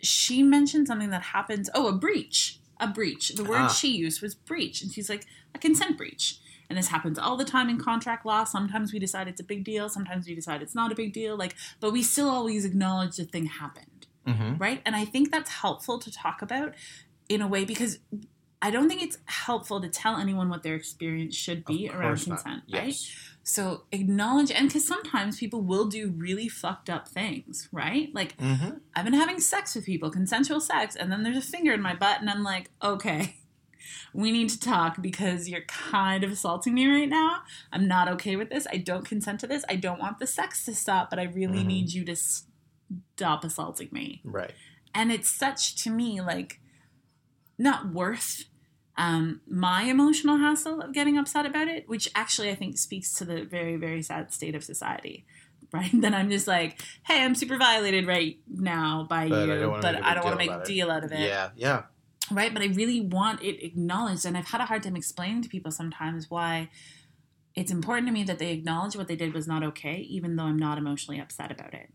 she mentioned something that happens. Oh, a breach. A breach. The word Ah. she used was breach. And she's like, a consent breach. And this happens all the time in contract law. Sometimes we decide it's a big deal. Sometimes we decide it's not a big deal. Like, but we still always acknowledge the thing happened. Mhm. Right. And I think that's helpful to talk about in a way because I don't think it's helpful to tell anyone what their experience should be around consent. Right. So acknowledge, and because sometimes people will do really fucked up things, right? Like, Mm-hmm. I've been having sex with people, consensual sex, and then there's a finger in my butt, and I'm like, okay, we need to talk because you're kind of assaulting me right now. I'm not okay with this. I don't consent to this. I don't want the sex to stop, but I really Mhm. need you to stop assaulting me. Right. And it's such to me like not worth um, my emotional hassle of getting upset about it, which actually I think speaks to the very, very sad state of society. Right? Then I'm just like, hey, I'm super violated right now by But you, but I don't want to make a deal out of it. Yeah. Yeah. Right? But I really want it acknowledged. And I've had a hard time explaining to people sometimes why it's important to me that they acknowledge what they did was not okay, even though I'm not emotionally upset about it.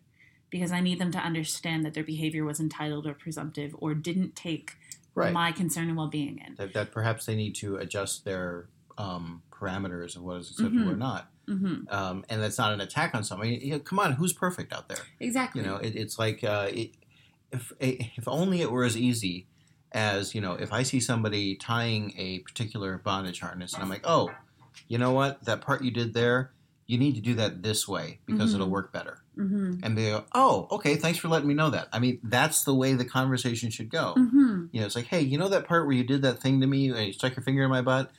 Because I need them to understand that their behavior was entitled or presumptive or didn't take Right. my concern and well being in. that, that perhaps they need to adjust their um, parameters of what is acceptable Mhm. or not. hmm Um, and that's not an attack on somebody. You know, come on, who's perfect out there? Exactly. You know, it, it's like uh, it, if if only it were as easy as you know, if I see somebody tying a particular bondage harness, and I'm like, oh, you know what, that part you did there, you need to do that this way because Mhm. it'll work better. hmm And they go, oh, okay, thanks for letting me know that. I mean, that's the way the conversation should go. hmm You know, it's like, hey, you know that part where you did that thing to me and you stuck your finger in my butt?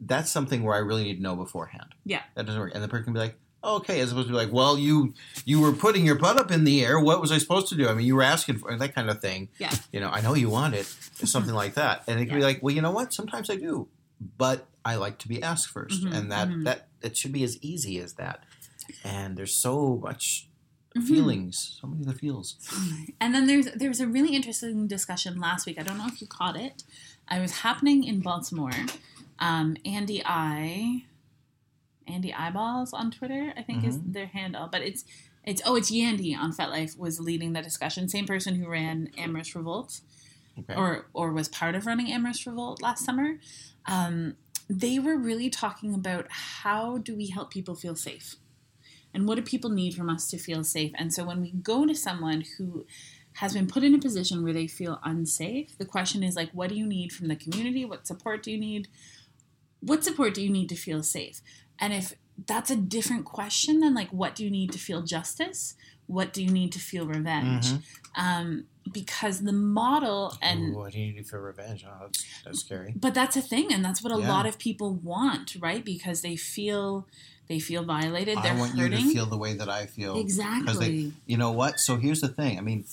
That's something where I really need to know beforehand. Yeah. That doesn't work. And the person can be like, oh, okay, as opposed to be like, well, you you were putting your butt up in the air. What was I supposed to do? I mean, you were asking for that kind of thing. Yeah. You know, I know you want it, something like that. And it can be like, well, you know what? Sometimes I do, but I like to be asked 1st Mhm, and that mhm. that it should be as easy as that. And there's so much Mhm. feelings, so many of the feels. And then there's there was a really interesting discussion last week. I don't know if you caught it. I was happening in Baltimore. Um, Andy I, Andy Eyeballs on Twitter, I think is their handle, but it's it's oh it's Yandy on FetLife was leading the discussion. Same person who ran Amherst Revolt Okay. or or was part of running Amherst Revolt last summer. Um, they were really talking about how do we help people feel safe? And what do people need from us to feel safe? And so when we go to someone who has been put in a position where they feel unsafe the question is like what do you need from the community? What support do you need? What support do you need to feel safe? And if that's a different question than like what do you need to feel justice what do you need to feel revenge Mhm. um, because the model and Ooh, you need to feel revenge. Oh, that's, that's scary. but that's a thing and that's what a Yeah. lot of people want right because they feel they feel violated they're I want hurting you to feel the way that I feel. exactly They, You know what? So here's the thing. I mean,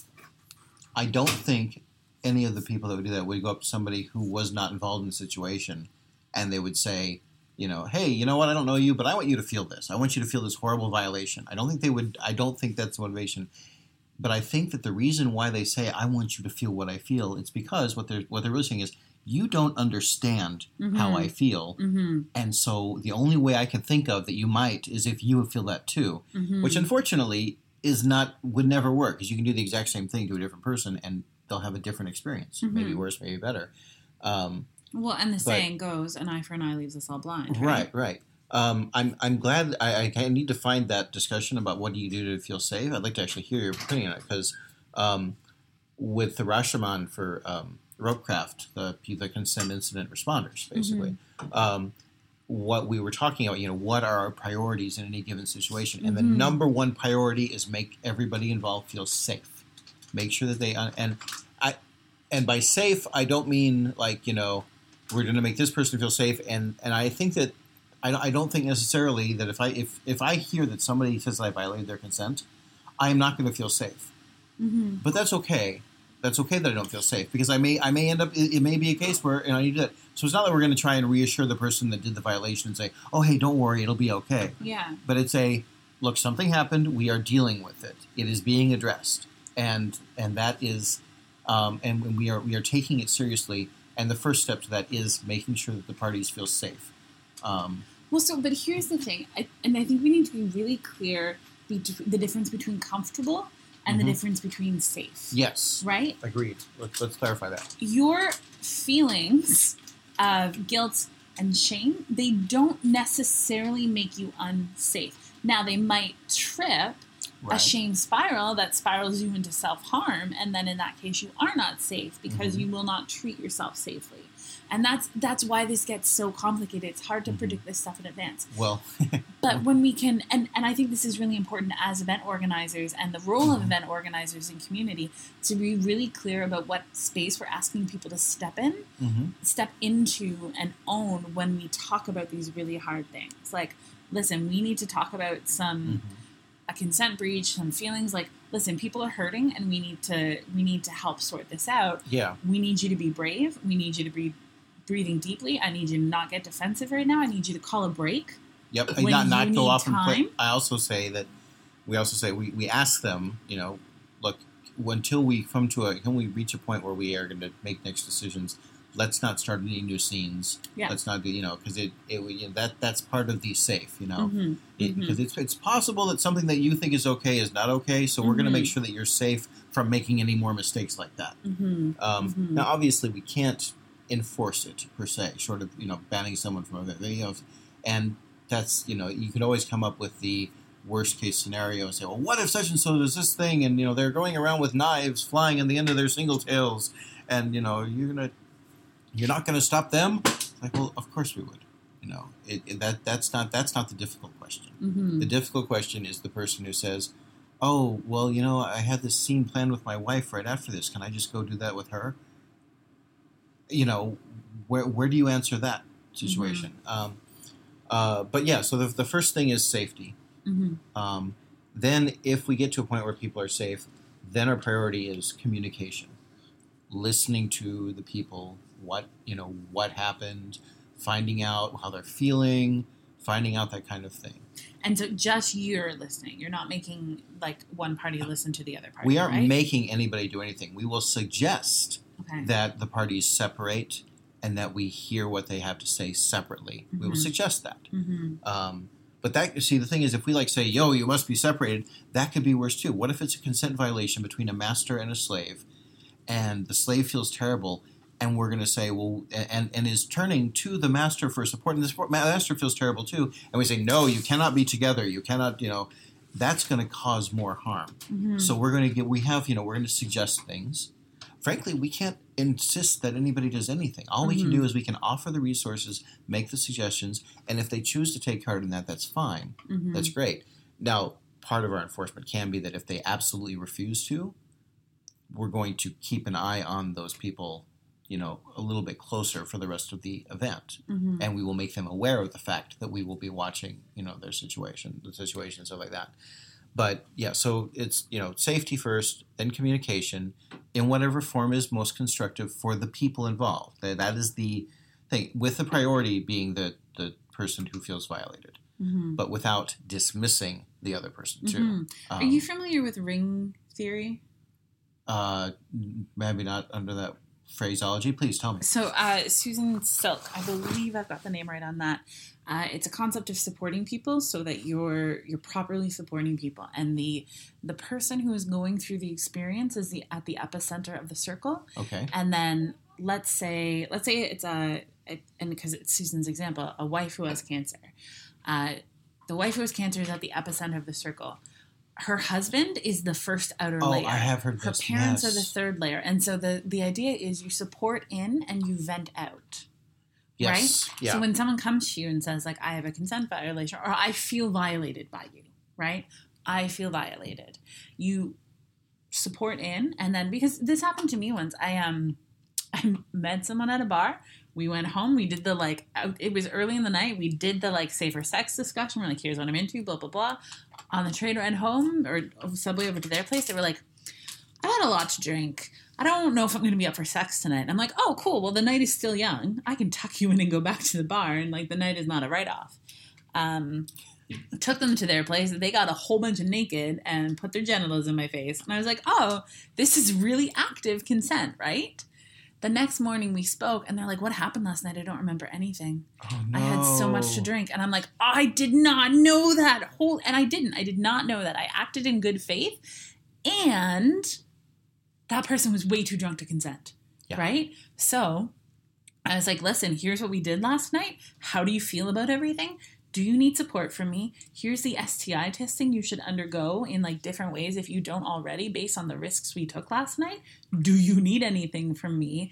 I don't think any of the people that would do that would go up to somebody who was not involved in the situation and they would say, you know, hey, you know what? I don't know you, but I want you to feel this. I want you to feel this horrible violation. I don't think they would. I don't think that's motivation. But I think that the reason why they say I want you to feel what I feel, it's because what they're what they're really saying is you don't understand how I feel, mm-hmm, and so the only way I can think of that you might is if you would feel that too mm-hmm. which unfortunately is not would never work because you can do the exact same thing to a different person and they'll have a different experience maybe Mhm. worse maybe better um, well and the but- saying goes an eye for an eye leaves us all blind right right um, I'm, I'm glad I, I need to find that discussion about what do you do to feel safe i'd like to actually hear your opinion on it because um, with the rashomon for um, ropecraft the, the consent incident responders basically um, what we were talking about. You know, what are our priorities in any given situation? And the Mhm. number one priority is make everybody involved feel safe. Make sure that they and I and by safe I don't mean like you know we're going to make this person feel safe. And and I think that I, I don't think necessarily that if I if if I hear that somebody says that I violated their consent, I am not going to feel safe. Mm-hmm. But that's okay. That's okay that I don't feel safe because I may I may end up it, it may be a case where and I need to. So it's not that we're going to try and reassure the person that did the violation and say, "Oh, hey, don't worry, it'll be okay." Yeah. But it's a look, something happened. We are dealing with it. It is being addressed, and and that is, um, and we are we are taking it seriously. And the first step to that is making sure that the parties feel safe. Um, Well, so but here's the thing, I, and I think we need to be really clear bet- the difference between comfortable and Mhm. the difference between safe. yes, Right. agreed. Let's let's clarify that. Your feelings of guilt and shame they don't necessarily make you unsafe. Now they might trip a shame spiral that spirals you into self harm, and then in that case, you are not safe because Mhm. you will not treat yourself safely. And that's that's why this gets so complicated. It's hard to Mhm. predict this stuff in advance. Well, But when we can, and, and I think this is really important as event organizers and the role of Mhm. event organizers in community to be really clear about what space we're asking people to step in, mhm. step into, and own when we talk about these really hard things. Like, listen, we need to talk about some Mhm. A consent breach, some feelings like, listen, people are hurting, and we need to we need to help sort this out. yeah, We need you to be brave. We need you to be breathing deeply. I need you to not get defensive right now. I need you to call a break. Yep, not not go off and play. I also say that we also say we, we ask them, you know, look, until we come to a, can we reach a point where we are going to make next decisions, let's not start any new scenes. Yeah. Let's not do, you know, because it, it you know, that that's part of the safe, you know, Mhm. It- Mhm. because it's it's possible that something that you think is okay is not okay. So we're going to Mhm. make sure that you're safe from making any more mistakes like that. Mhm. Um, Mhm. Now, obviously, we can't enforce it per se, short of you know banning someone from a you know, and that's you know you could always come up with the worst case scenario and say, well, what if such and so does this thing, and you know they're going around with knives flying in the end of their single tails, and you know you're gonna you're not gonna stop them. Like, well, of course we would. You know, it, it- that that's not that's not the difficult question. Mhm. The difficult question is the person who says, "Oh, well, you know, I had this scene planned with my wife right after this. Can I just go do that with her?" You know, where where do you answer that situation? Um, uh, but yeah, so the, the first thing is safety. Mhm. Um, then, if we get to a point where people are safe, then our priority is communication, listening to the people, what you know, what happened, finding out how they're feeling, finding out that kind of thing. And so just you're listening. You're not making like one party listen to the other party. we aren't right? making anybody do anything. We will suggest okay. that the parties separate and that we hear what they have to say separately. We will Mhm. suggest that. hmm Um, but that see the thing is, if we like say, "Yo, you must be separated," that could be worse too. What if it's a consent violation between a master and a slave, and the slave feels terrible, and we're going to say, "Well," and and is turning to the master for support, and the support, master feels terrible too, and we say, "No, you cannot be together. You cannot," you know, that's going to cause more harm. hmm So we're going to get, we have, you know, we're going to suggest things. Frankly, we can't insist that anybody does anything. All we can Mhm. do is we can offer the resources, make the suggestions, and if they choose to take part in that, that's fine. hmm That's great. Now, part of our enforcement can be that if they absolutely refuse to, we're going to keep an eye on those people, you know, a little bit closer for the rest of the event hmm and we will make them aware of the fact that we will be watching, you know, their situation, the situation, and stuff like that. But yeah, so it's you know safety first, then communication in whatever form is most constructive for the people involved. That is the thing, with the priority being the the person who feels violated, hmm but without dismissing the other person too. Mhm. Um, Are you familiar with ring theory? uh, maybe not under that phraseology. Please tell me. So uh, Susan Silk, I believe I've got the name right on that. Uh, it's a concept of supporting people so that you're you're properly supporting people, and the the person who is going through the experience is the at the epicenter of the circle. Okay. And then let's say let's say it's a, a and because it's Susan's example, a wife who has cancer. Uh, the wife who has cancer is at the epicenter of the circle. Her husband is the first outer Oh, layer. I have heard Her this. parents yes. are the third layer, and so the the idea is you support in and you vent out. Yes. right? Yeah. So when someone comes to you and says like I have a consent violation or I feel violated by you, right? I feel violated. You support in and then because this happened to me once. I um I met someone at a bar. We went home. We did the like. It was early in the night. We did the like safer sex discussion. We're like, here's what I'm into. Blah blah blah. On the train ride home or subway over to their place, they were like, I had a lot to drink. I don't know if I'm going to be up for sex tonight. I'm like, oh, cool. Well, the night is still young. I can tuck you in and go back to the bar, and like the night is not a write off. Um, took them to their place. They got a whole bunch of naked and put their genitals in my face, and I was like, oh, this is really active consent, right? The next morning we spoke, and they're like, "What happened last night? I don't remember anything. Oh, I had so much to drink." And I'm like, "I did not know that whole," and I didn't. I did not know that. I acted in good faith, and that person was way too drunk to consent. Yeah. Right? So I was like, listen, here's what we did last night. How do you feel about everything? Do you need support from me? Here's the STI testing you should undergo in like different ways if you don't already, based on the risks we took last night. Do you need anything from me?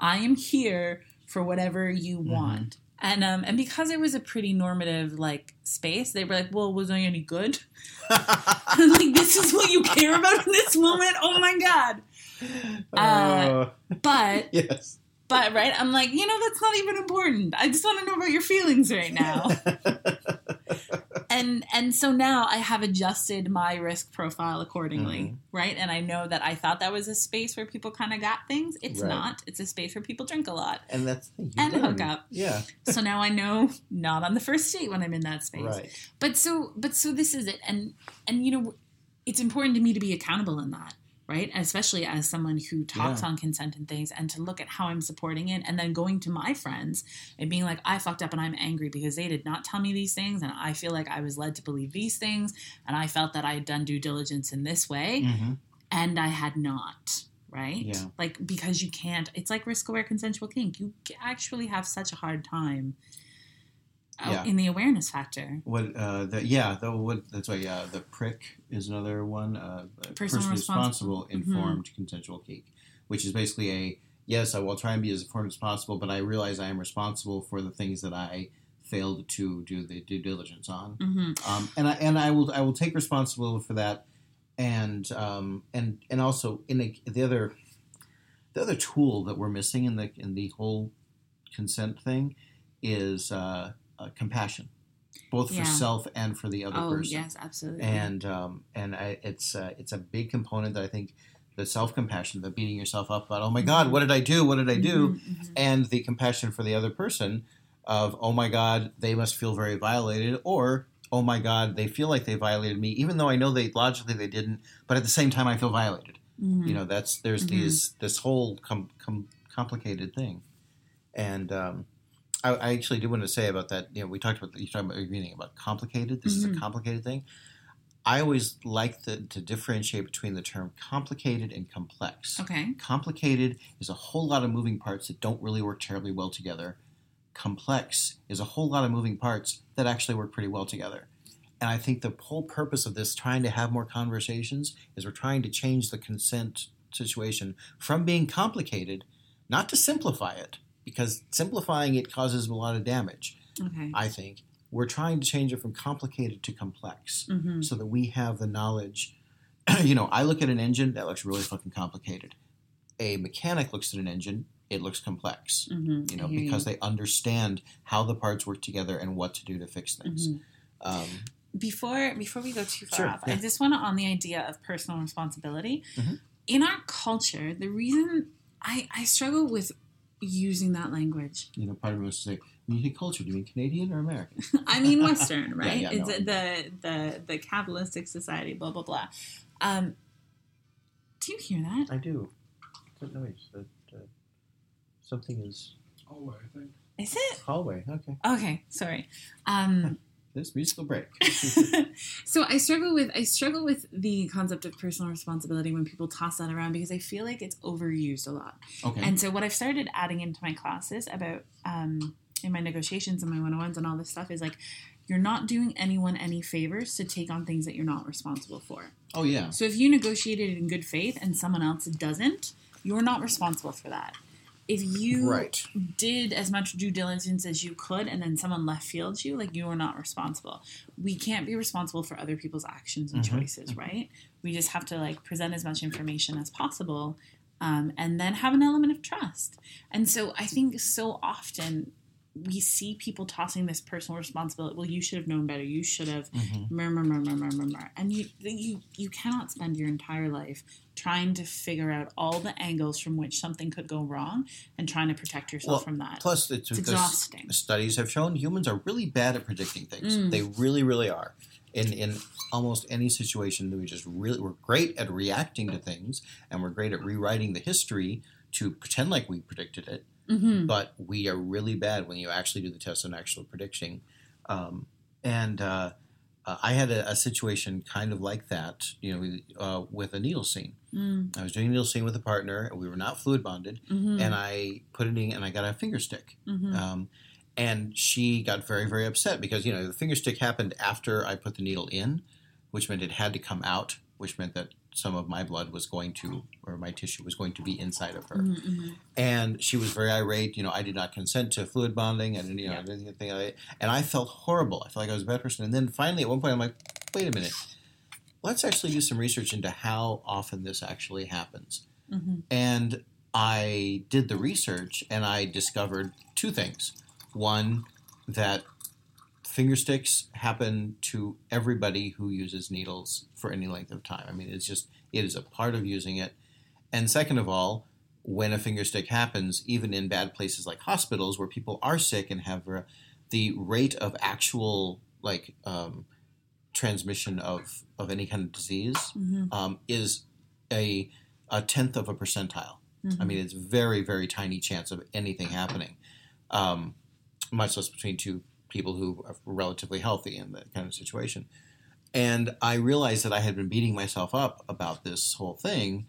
I am here for whatever you want. And um and because it was a pretty normative like space, they were like, Well, was I any good? Like, this is what you care about in this moment? Oh my god. Uh, Uh, But yes. But right, I'm like, you know, that's not even important. I just want to know about your feelings right now. and and so now I have adjusted my risk profile accordingly, Mhm. right? And I know that I thought that was a space where people kind of got things. It's Right. not. It's a space where people drink a lot. And that's the thing, you And learn. hook up. Yeah. So now I know not on the first date when I'm in that space. Right. But so but so this is it. And and you know, it's important to me to be accountable in that. Right, especially as someone who talks Yeah. on consent and things, and to look at how I'm supporting it, and then going to my friends and being like, I fucked up and I'm angry because they did not tell me these things, and I feel like I was led to believe these things, and I felt that I had done due diligence in this way, hmm and I had not. Right? Yeah. Like, because you can't, it's like risk aware consensual kink. You actually have such a hard time Yeah. in the awareness factor. What? Uh, the, yeah. The, what? That's why. Yeah. The prick is another one. Uh, personally responsible, responsible. informed, consensual kink, which is basically a yes. I will try and be as informed as possible, but I realize I am responsible for the things that I failed to do the due diligence on. hmm um, and I and I will I will take responsibility for that, and um, and and also in the, the other the other tool that we're missing in the in the whole consent thing is uh, uh, compassion, both Yeah. for self and for the other Oh, person. yes, absolutely. And um, and I, it's uh, it's a big component that I think the self compassion, the beating yourself up about, oh my God, what did I do? What did I do? Mhm, mhm. and the compassion for the other person of oh my god they must feel very violated or oh my god they feel like they violated me even though i know they logically they didn't but at the same time i feel violated Mhm. you know that's there's Mhm. these this whole com- com- complicated thing and um, I, I actually do want to say about that you know we talked about you talked about meaning about complicated this is Mhm. a complicated thing i always like the, to differentiate between the term complicated and complex Okay. Complicated is a whole lot of moving parts that don't really work terribly well together. Complex is a whole lot of moving parts that actually work pretty well together. And I think the whole purpose of this trying to have more conversations is we're trying to change the consent situation from being complicated, not to simplify it, because simplifying it causes a lot of damage, Okay. I think. We're trying to change it from complicated to complex hmm so that we have the knowledge. you know, I look at an engine that looks really fucking complicated. A mechanic looks at an engine, it looks complex. hmm You know, because they understand how the parts work together and what to do to fix things. Um, before before we go too far Sure, off, yeah. I just want to on the idea of personal responsibility. Mhm. In our culture, the reason I I struggle with using that language. you know, part of me wants to say, when you say culture, do you mean Canadian or American? I mean Western, right? yeah, it's no. the the the capitalistic society, blah blah blah. Um, do you hear that? I do. What noise? That, uh, something is Hallway, I think. Is it hallway. Okay. okay? Sorry. Um, This musical break. so I struggle with I struggle with the concept of personal responsibility when people toss that around because I feel like it's overused a lot. Okay. And so what I've started adding into my classes about um, in my negotiations and my one on ones and all this stuff is like you're not doing anyone any favors to take on things that you're not responsible for. oh yeah. So if you negotiated in good faith and someone else doesn't, you're not responsible for that. If you Right. did as much due diligence as you could and then someone left field you, like you are not responsible. We can't be responsible for other people's actions and Mhm. choices, right? We just have to like present as much information as possible um, and then have an element of trust. And so I think so often we see people tossing this personal responsibility. Well, you should have known better. You should have Mhm. murmur, murmur, murmur, murmur. And you, you, you cannot spend your entire life trying to figure out all the angles from which something could go wrong and trying to protect yourself Well, from that. Plus, it's, It's exhausting. studies have shown humans are really bad at predicting things. Mm. They really, really are. In in almost any situation, we just really we're great at reacting to things, and we're great at rewriting the history to pretend like we predicted it. Hmm But we are really bad when you actually do the test on actual prediction. Um, and uh, uh, I had a, a situation kind of like that, you know, uh, with a needle scene. mm I was doing a needle scene with a partner, and we were not fluid bonded, hmm and I put it in, and I got a finger stick. hmm Um, and she got very, very upset because, you know, the finger stick happened after I put the needle in, which meant it had to come out, which meant that some of my blood was going to, or my tissue was going to be inside of her. hmm And she was very irate. You know, I did not consent to fluid bonding and, you know, Yeah. anything like. And I felt horrible. I felt like I was a bad person. And then finally, at one point, I'm like, wait a minute. Let's actually do some research into how often this actually happens. hmm And I did the research and I discovered two things. One, that finger sticks happen to everybody who uses needles for any length of time. I mean, it's just, it is a part of using it. And second of all, when a finger stick happens, even in bad places like hospitals where people are sick and have uh, the rate of actual, like, um, transmission of, of any kind of disease hmm um, is a, a tenth of a percentile. I mean, it's very, very tiny chance of anything happening, um, much less between two people who are relatively healthy in that kind of situation. And I realized that I had been beating myself up about this whole thing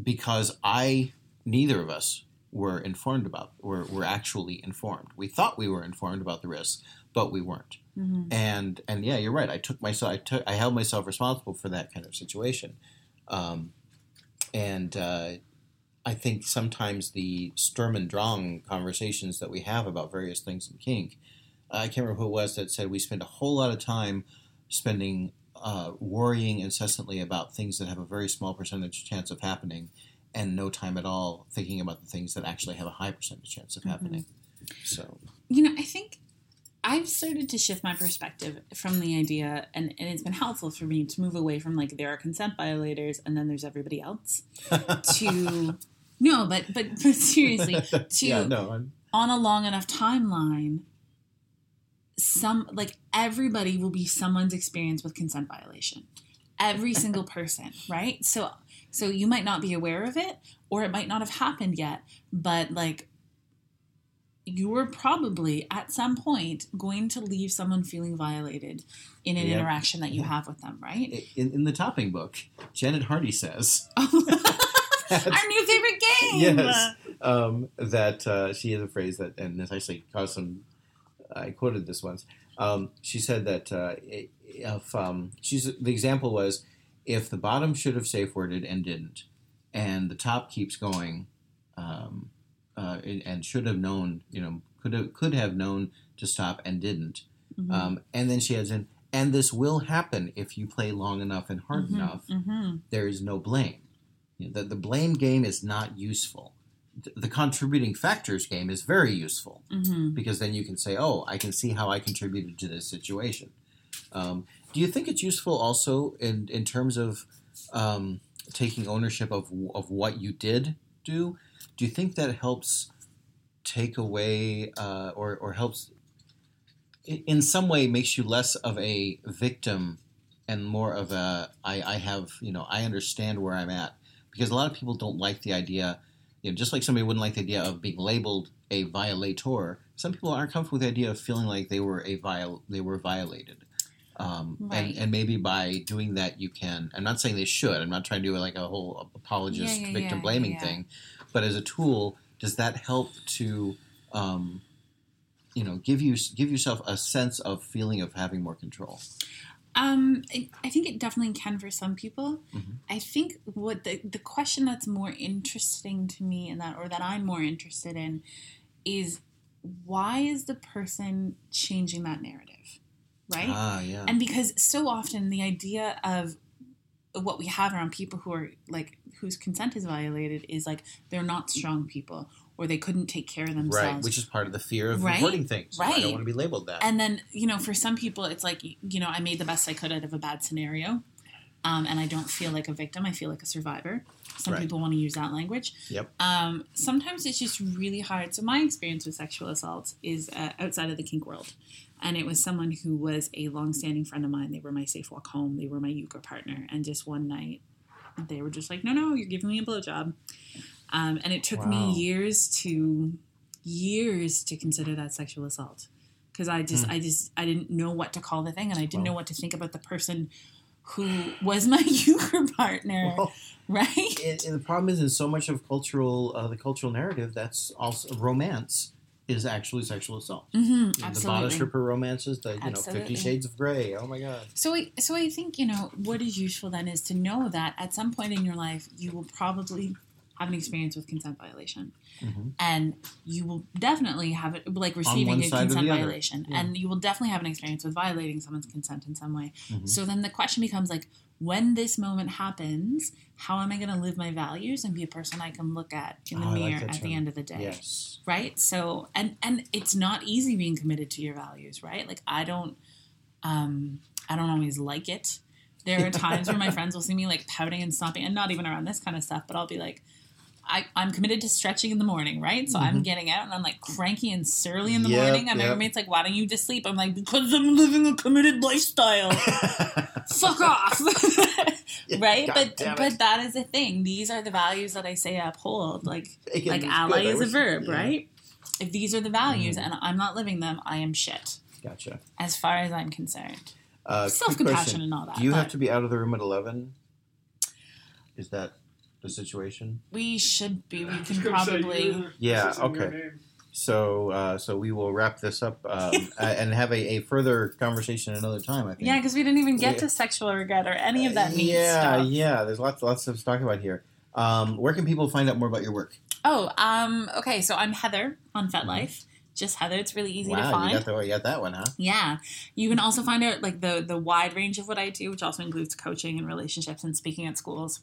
because I, neither of us, were informed about, were, were actually informed. We thought we were informed about the risks, but we weren't. hmm And and yeah, you're right. I took myself. I took. I held myself responsible for that kind of situation. Um, and uh, I think sometimes the Sturm and Drang conversations that we have about various things in kink, I can't remember who it was that said we spend a whole lot of time spending uh, worrying incessantly about things that have a very small percentage chance of happening, and no time at all thinking about the things that actually have a high percentage chance of happening. So You know, I think I've started to shift my perspective from the idea, and, and it's been helpful for me to move away from like there are consent violators and then there's everybody else to no, but but but seriously, to yeah, no, on a long enough timeline, some like everybody will be someone's experience with consent violation. Every single person, right? So so you might not be aware of it or it might not have happened yet, but like you were probably at some point going to leave someone feeling violated in an Yeah. interaction that you have with them, right? in, in the topping book, Janet Hardy says Our new favorite game. yes um, that uh, she has a phrase that, and this actually caused some. I quoted this once. Um, she said that uh, if um, she's the example was if the bottom should have safe worded and didn't, and the top keeps going, um, uh, and should have known, you know, could have could have known to stop and didn't, Mhm. um, and then she adds in, and this will happen if you play long enough and hard Mhm, enough mhm. there is no blame. You know, the, the blame game is not useful. Th- The contributing factors game is very useful Mhm. because then you can say, oh, I can see how I contributed to this situation. Um, do you think it's useful also in, in terms of um, taking ownership of, of what you did do? Do you think that helps take away uh, or, or helps in some way makes you less of a victim and more of a I, I have you know I understand where I'm at because a lot of people don't like the idea you know just like somebody wouldn't like the idea of being labeled a violator some people aren't comfortable with the idea of feeling like they were a viol they were violated. Um, Right. and, and maybe by doing that you can I'm not saying they should I'm not trying to do like a whole apologist Yeah, yeah, victim yeah, blaming thing but as a tool does that help to um, you know give you give yourself a sense of feeling of having more control Um, I, I think it definitely can for some people. Mhm. I think what the the question that's more interesting to me in that, or that I'm more interested in, is why is the person changing that narrative, right? Ah, yeah. and because so often the idea of what we have around people who are like whose consent is violated is like they're not strong people or they couldn't take care of themselves right, which is part of the fear of Right, reporting things. I right. don't want to be labeled that. and then you know for some people it's like you know i made the best i could out of a bad scenario um, and i don't feel like a victim i feel like a survivor some Right. people want to use that language Yep. um, sometimes it's just really hard so my experience with sexual assault is uh, outside of the kink world and it was someone who was a long-standing friend of mine they were my safe walk home they were my euchre partner and just one night they were just like no no you're giving me a blowjob um, and it took Wow. me years to years to consider that sexual assault because I just I just I didn't know what to call the thing and I didn't know what to think about the person who was my euchre partner, Well, right? and, and the problem is, in so much of cultural, uh, the cultural narrative, that's also romance is actually sexual assault. hmm You know, the bodice absolutely. stripper romances, the you know Fifty Shades of Grey. Oh my God. So, I, so I think you know what is useful then is to know that at some point in your life you will probably have an experience with consent violation, Mhm. and you will definitely have it like receiving a consent violation, Yeah. and you will definitely have an experience with violating someone's consent in some way. Mhm. So then the question becomes like, when this moment happens, how am I going to live my values and be a person I can look at in the Oh, like mirror that at the end of the day? Yes. right so and and it's not easy being committed to your values right like i don't um i don't always like it there are times where my friends will see me like pouting and stomping and not even around this kind of stuff but i'll be like I, I'm committed to stretching in the morning, right? So I'm getting out and I'm like cranky and surly in the Mm-hmm. Yep, morning. And my yep. roommate's like, why don't you just sleep? I'm like, because I'm living a committed lifestyle. Fuck off. right? God but but that is a thing. These are the values that I say I uphold. Like Making like ally good. Is a verb, yeah. right? If these are the values Mm. and I'm not living them, I am shit. Gotcha. As far as I'm concerned. Uh, Self compassion and all that. Do you have to be out of the room at eleven? Is that the situation? we should be. We can probably Yeah, this isn't your okay. So, uh, so we will wrap this up um, and have a, a further conversation another time. I think. Yeah, because we didn't even get Yeah. to sexual regret or any of that Uh, yeah, stuff. yeah. There's lots, lots of stuff to talk about here. Um, where can people find out more about your work? Oh, um, okay, so I'm Heather on FetLife. Just Heather. It's really easy to Mm-hmm. find. you got, the, you got that one, huh? Yeah. You can also find out like the the wide range of what I do, which also includes coaching and relationships and speaking at schools.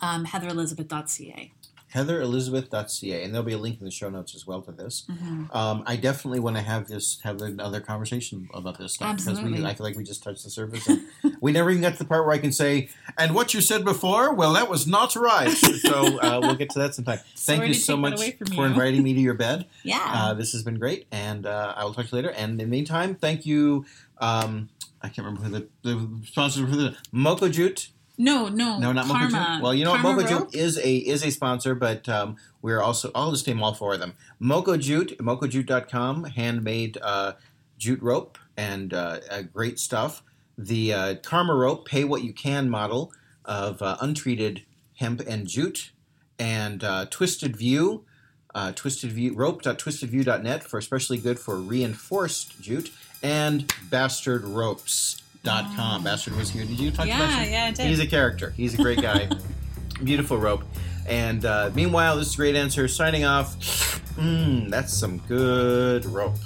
Um, HeatherElizabeth.ca. HeatherElizabeth.ca, and there'll be a link in the show notes as well to this. Mm-hmm. Um, I definitely want to have this have another conversation about this stuff because we I feel like we just touched the surface. And we never even got to the part where I can say, "And what you said before, well, that was not right." So uh, we'll get to that sometime. Thank Sorry you so much for you. inviting me to your bed. Yeah. Uh, this has been great, and uh, I will talk to you later. And in the meantime, thank you. Um, I can't remember who the, the sponsor for the Moco Jute. No, no. No, not Karma. Jute. Well, you know what, Karma Rope? Jute is a is a sponsor, but um, we're also I'll just name all four of them. Moco Jute, MocoJute.com, handmade uh, jute rope and uh, uh, great stuff. The uh, Karma Rope, pay what you can model of uh, untreated hemp and jute, and uh, Twisted View. Uh, twisted view rope.twistedview.net for especially good for reinforced jute and bastardropes.com. Bastard was here. Did you talk Yeah, to Bastard? yeah, I did. He's a character. He's a great guy. Beautiful rope. And uh, meanwhile, this is Graydancer signing off. Mmm, that's some good rope.